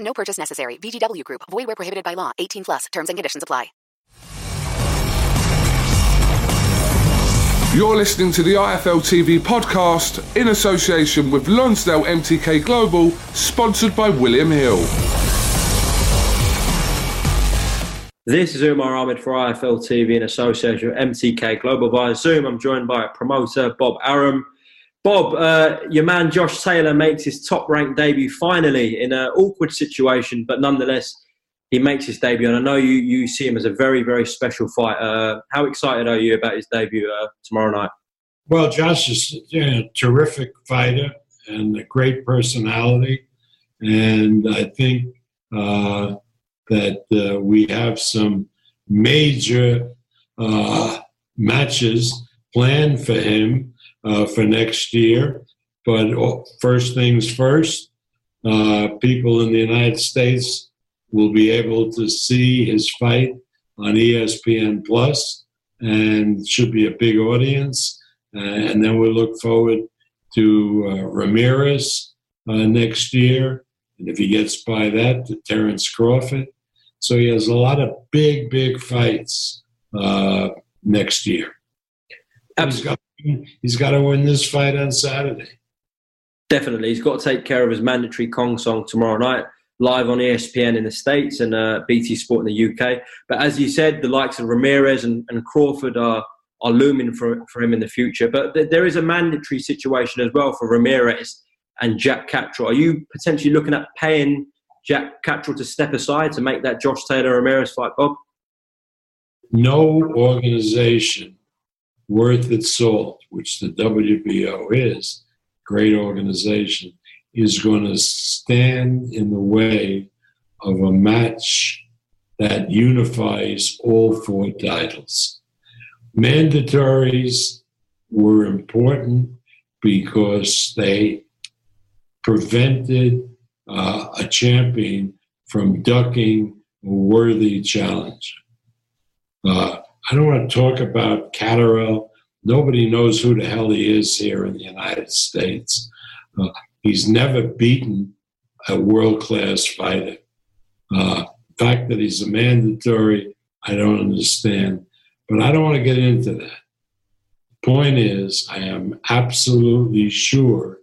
No purchase necessary. VGW Group. Void where prohibited by law. 18 plus. Terms and conditions apply. You're listening to the IFL TV podcast in association with Lonsdale MTK Global, sponsored by William Hill. This is Umar Ahmed for IFL TV in association with MTK Global via Zoom. I'm joined by promoter Bob Arum. Bob, uh, your man Josh Taylor makes his Top Rank debut finally in an awkward situation, but nonetheless, he makes his debut. And I know you, you see him as a very, very special fighter. Uh, how excited are you about his debut uh, tomorrow night? Well, Josh is you know, a terrific fighter and a great personality. And I think uh, that uh, we have some major uh, matches planned for him uh, for next year. But first things first, uh, people in the United States will be able to see his fight on ESPN Plus, and should be a big audience. Uh, and then we look forward to uh, Ramirez next year, and if he gets by that, to Terence Crawford. So he has a lot of big, big fights uh, next year. Got, he's got to win this fight on Saturday. Definitely. He's got to take care of his mandatory Khongsong tomorrow night, live on ESPN in the States and uh, BT Sport in the UK. But as you said, the likes of Ramirez and, and Crawford are, are looming for, for him in the future. But th- there is a mandatory situation as well for Ramirez and Jack Catterall. Are you potentially looking at paying Jack Catterall to step aside to make that Josh Taylor Ramirez fight, Bob? No organization worth its salt, which the WBO is, great organization, is going to stand in the way of a match that unifies all four titles. Mandatories were important because they prevented uh, a champion from ducking a worthy challenge. Uh, I don't want to talk about Catterall. Nobody knows who the hell he is here in the United States. Uh, he's never beaten a world class fighter. Uh, the fact that he's a mandatory, I don't understand. But I don't want to get into that. The point is, I am absolutely sure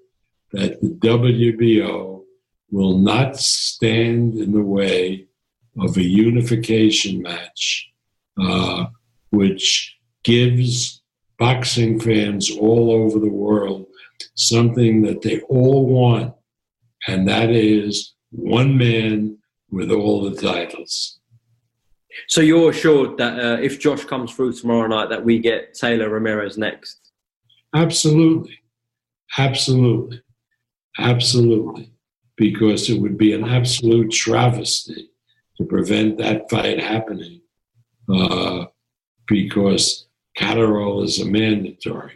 that the WBO will not stand in the way of a unification match, uh, which gives boxing fans all over the world something that they all want, and that is one man with all the titles. So you're assured that uh, if Josh comes through tomorrow night, that we get Taylor Ramirez next? Absolutely, absolutely, absolutely because it would be an absolute travesty to prevent that fight happening uh, because Catterall is a mandatory.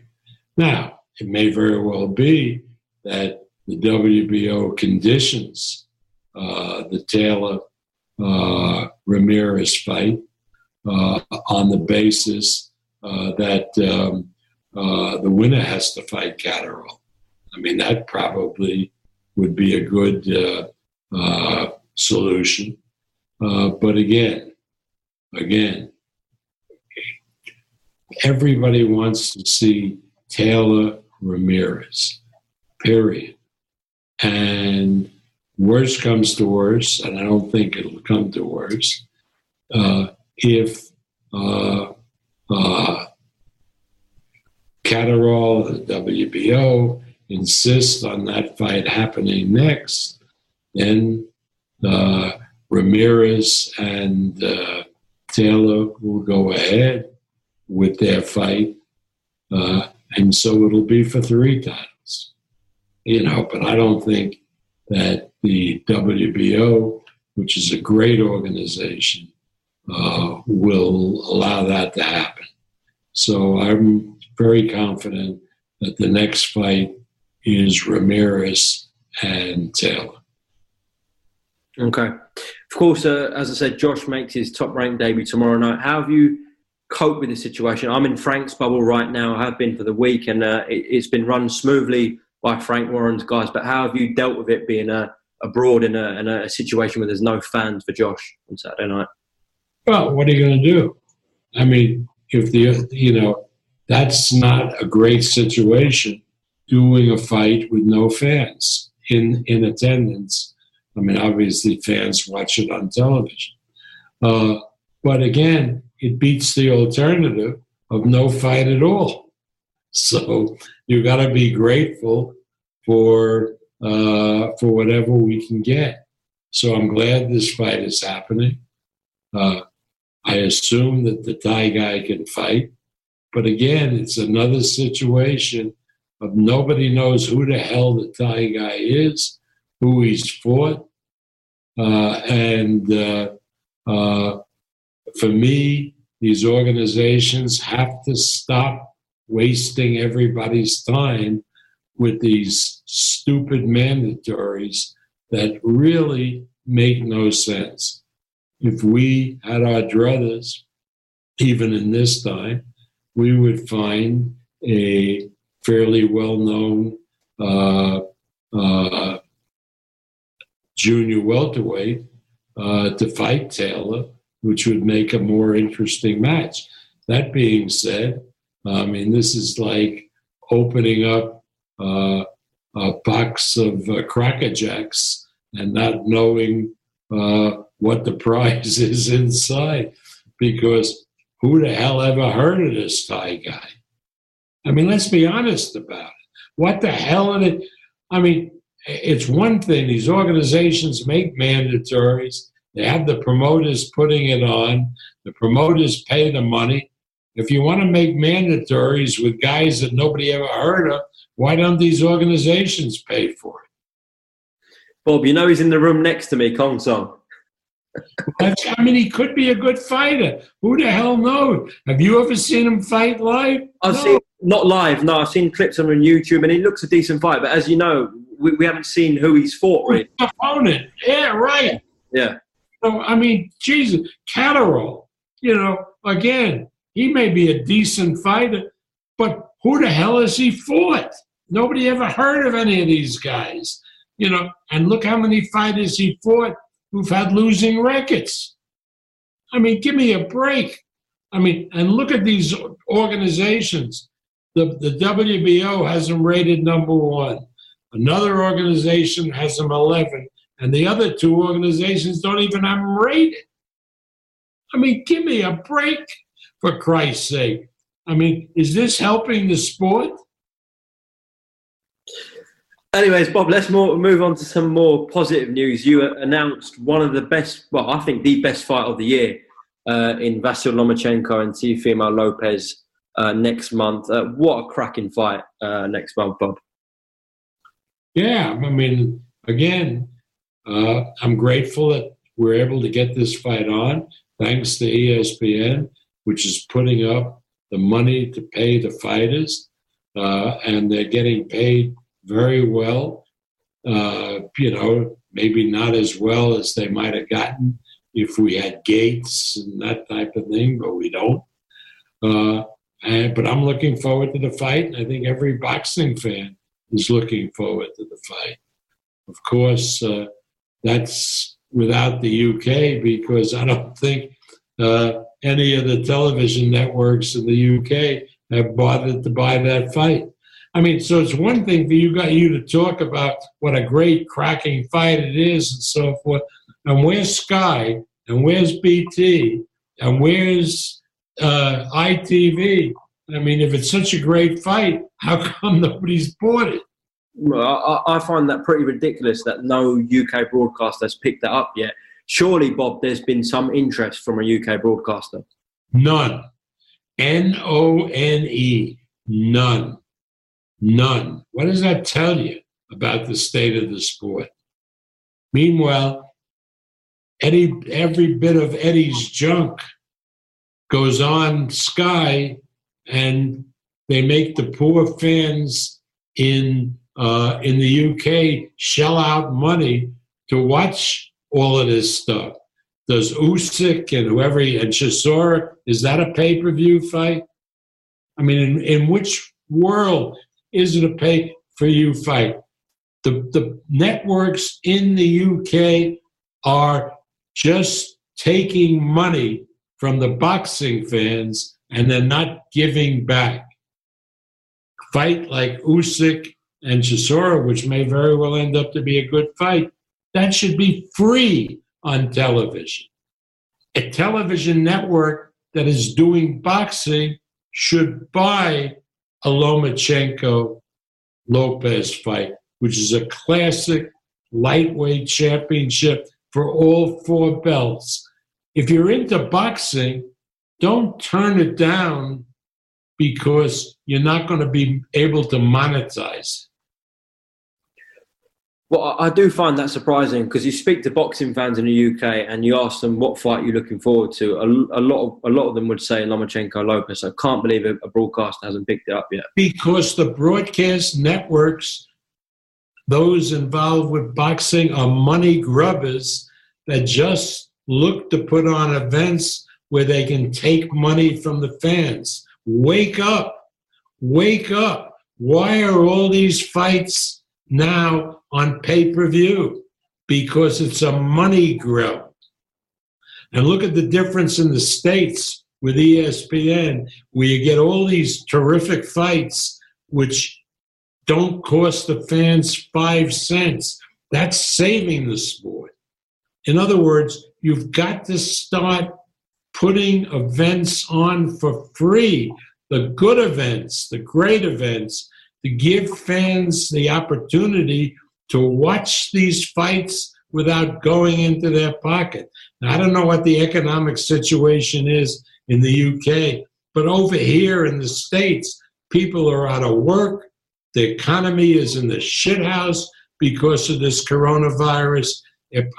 Now, it may very well be that the WBO conditions uh, the Taylor uh, Ramirez fight uh, on the basis uh, that um, uh, the winner has to fight Catterall. I mean, that probably would be a good solution. but again, again, everybody wants to see Taylor Ramirez, period. And worst comes to worst, and I don't think it'll come to worst, uh, if uh, uh, Catterall, the WBO, insist on that fight happening next, then uh, Ramirez and uh, Taylor will go ahead with their fight. Uh, and so it'll be for three titles. You know, but I don't think that the WBO, which is a great organization, uh, will allow that to happen. So I'm very confident that the next fight is Ramirez and Taylor. Okay. Of course, uh, as I said, Josh makes his Top Rank debut tomorrow night. How have you cope with the situation? I'm in Frank's bubble right now. I have been for the week, and uh, it, has been run smoothly by Frank Warren's guys. But how have you dealt with it being uh, abroad in a, in a situation where there's no fans for Josh on Saturday night? Well, what are you going to do? I mean, if the you know that's not a great situation, doing a fight with no fans in in attendance. I mean, obviously, fans watch it on television. Uh, but again, it beats the alternative of no fight at all. So you got to be grateful for uh, for whatever we can get. So I'm glad this fight is happening. Uh, I assume that the Thai guy can fight, but again, it's another situation of nobody knows who the hell the Thai guy is, who he's fought, uh, and uh, uh, for me, these organizations have to stop wasting everybody's time with these stupid mandatories that really make no sense. If we had our druthers, even in this time, we would find a fairly well known uh, uh, junior welterweight uh, to fight Taylor which would make a more interesting match. That being said, I mean, this is like opening up uh, a box of uh, Cracker Jacks and not knowing uh, what the prize is inside because who the hell ever heard of this Thai guy? I mean, let's be honest about it. What the hell are they? I mean, it's one thing, these organizations make mandatories they have the promoters putting it on. The promoters pay the money. If you want to make mandatories with guys that nobody ever heard of, why don't these organizations pay for it? Bob, you know he's in the room next to me, Khongsong. I mean, he could be a good fighter. Who the hell knows? Have you ever seen him fight live? I've no. seen not live. No, I've seen clips on YouTube, and he looks a decent fight. But as you know, we, we haven't seen who he's fought. Really. Opponent, yeah, right. Yeah. I mean, Jesus, Catterall, you know, again, he may be a decent fighter, but who the hell has he fought? Nobody ever heard of any of these guys, you know, and look how many fighters he fought who've had losing records. I mean, give me a break. I mean, and look at these organizations. The, the WBO has him rated number one. Another organization has him 11 and the other two organizations don't even have them rated. I mean, give me a break, for Christ's sake. I mean, is this helping the sport? Anyways, Bob, let's more, move on to some more positive news. You announced one of the best, well, I think the best fight of the year uh, in Vasyl Lomachenko and Teofimo Lopez uh, next month. Uh, what a cracking fight uh, next month, Bob. Yeah, I mean, again, uh, I'm grateful that we're able to get this fight on, thanks to ESPN, which is putting up the money to pay the fighters, uh, and they're getting paid very well. Uh, you know, maybe not as well as they might have gotten if we had gates and that type of thing, but we don't. Uh, and, but I'm looking forward to the fight, and I think every boxing fan is looking forward to the fight. Of course, uh, that's without the UK because I don't think uh, any of the television networks in the UK have bothered to buy that fight. I mean, so it's one thing for you got you to talk about what a great cracking fight it is and so forth. And where's Sky and where's BT and where's uh, ITV? I mean, if it's such a great fight, how come nobody's bought it? I, I find that pretty ridiculous that no UK broadcaster has picked that up yet. Surely, Bob, there's been some interest from a UK broadcaster. None. N O N E. None. None. What does that tell you about the state of the sport? Meanwhile, Eddie, every bit of Eddie's junk goes on Sky, and they make the poor fans in uh, in the UK shell out money to watch all of this stuff. Does Usyk and whoever and Chisora is that a pay per view fight? I mean, in, in which world is it a pay for you fight? The the networks in the UK are just taking money from the boxing fans and they're not giving back. Fight like Usyk and Chisora, which may very well end up to be a good fight, that should be free on television. A television network that is doing boxing should buy a Lomachenko Lopez fight, which is a classic lightweight championship for all four belts. If you're into boxing, don't turn it down because you're not going to be able to monetize well, I do find that surprising because you speak to boxing fans in the UK and you ask them what fight you're looking forward to. A, a lot of a lot of them would say Lomachenko Lopez. I can't believe a, a broadcaster hasn't picked it up yet. Because the broadcast networks, those involved with boxing, are money grubbers that just look to put on events where they can take money from the fans. Wake up! Wake up! Why are all these fights now? On pay per view because it's a money grab. And look at the difference in the States with ESPN, where you get all these terrific fights which don't cost the fans five cents. That's saving the sport. In other words, you've got to start putting events on for free, the good events, the great events, to give fans the opportunity to watch these fights without going into their pocket. Now, I don't know what the economic situation is in the UK, but over here in the States, people are out of work. The economy is in the shithouse because of this coronavirus.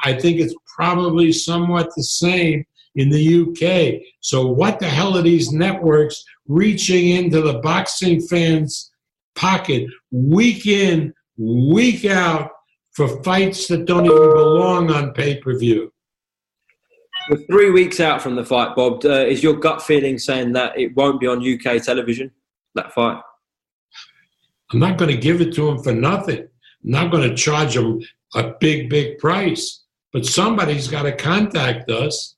I think it's probably somewhat the same in the UK. So, what the hell are these networks reaching into the boxing fans' pocket week in, week out for fights that don't even belong on pay per view. We're three weeks out from the fight, Bob. Uh, is your gut feeling saying that it won't be on UK television, that fight? I'm not going to give it to him for nothing. I'm not going to charge him a big, big price. But somebody's got to contact us,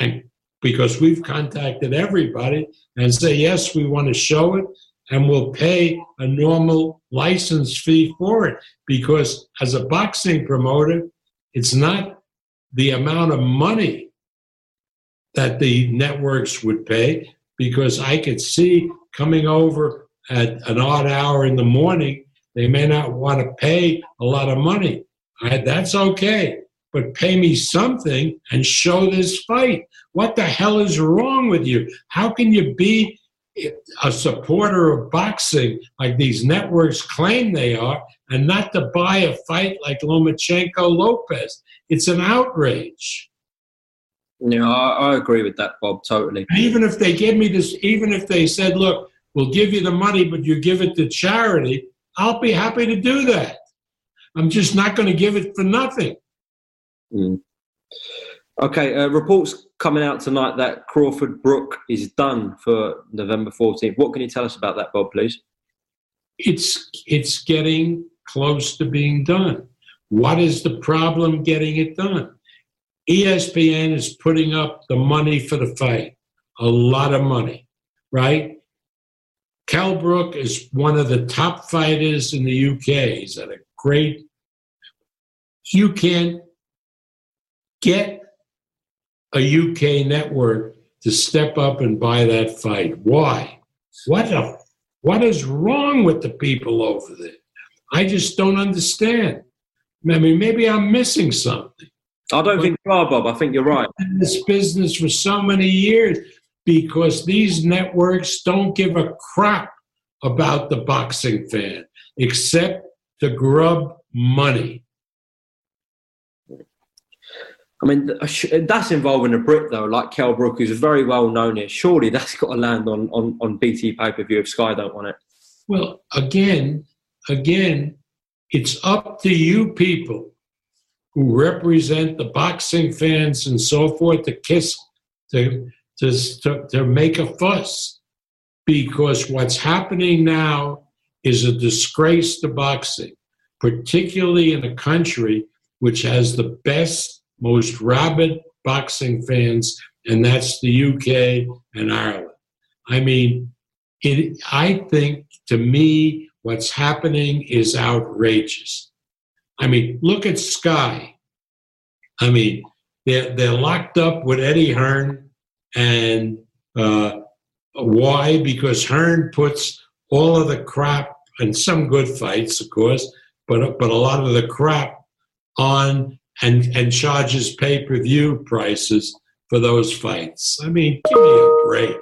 and because we've contacted everybody and say, yes, we want to show it and will pay a normal license fee for it. Because as a boxing promoter, it's not the amount of money that the networks would pay, because I could see coming over at an odd hour in the morning, they may not want to pay a lot of money. I, that's okay, but pay me something and show this fight. What the hell is wrong with you? How can you be a supporter of boxing like these networks claim they are and not to buy a fight like Lomachenko Lopez. It's an outrage. Yeah, I, I, agree with that, Bob, totally. Even if they give me this, even if they said, look, we'll give you the money, but you give it to charity, I'll be happy to do that. I'm just not going to give it for nothing. Mm. Okay, uh, reports coming out tonight that Crawford Brook is done for November 14th. What can you tell us about that, Bob, please? It's it's getting close to being done. What is the problem getting it done? ESPN is putting up the money for the fight, a lot of money, right? Kell Brook is one of the top fighters in the UK. He's at a great. You can't get a UK network to step up and buy that fight. Why? What a, what is wrong with the people over there? I just don't understand. I mean, maybe I'm missing something. I don't think you are, Bob. I think you're right. In this business for so many years because these networks don't give a crap about the boxing fan except to grub money. I mean, that's involving a Brit though, like Kell Brook, who's very well known here. Surely that's got to land on on, on BT pay per view if Sky don't want it. Well, again, again, it's up to you people who represent the boxing fans and so forth to kiss to to to, to make a fuss because what's happening now is a disgrace to boxing, particularly in a country which has the best most rabid boxing fans, and that's the UK and Ireland. I mean, it, I think to me, what's happening is outrageous. I mean, look at Sky. I mean, they're, they're locked up with Eddie Hearn. And uh, why? Because Hearn puts all of the crap and some good fights, of course, but, but a lot of the crap on and and charges pay per view prices for those fights. I mean, give me a break.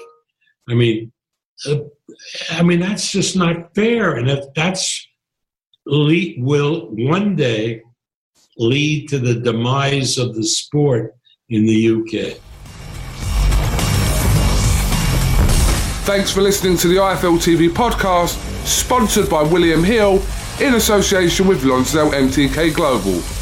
I mean, uh, I mean that's just not fair, and if that's lead, will one day lead to the demise of the sport in the UK. Thanks for listening to the IFL TV podcast, sponsored by William Hill in association with Lonsdale MTK Global.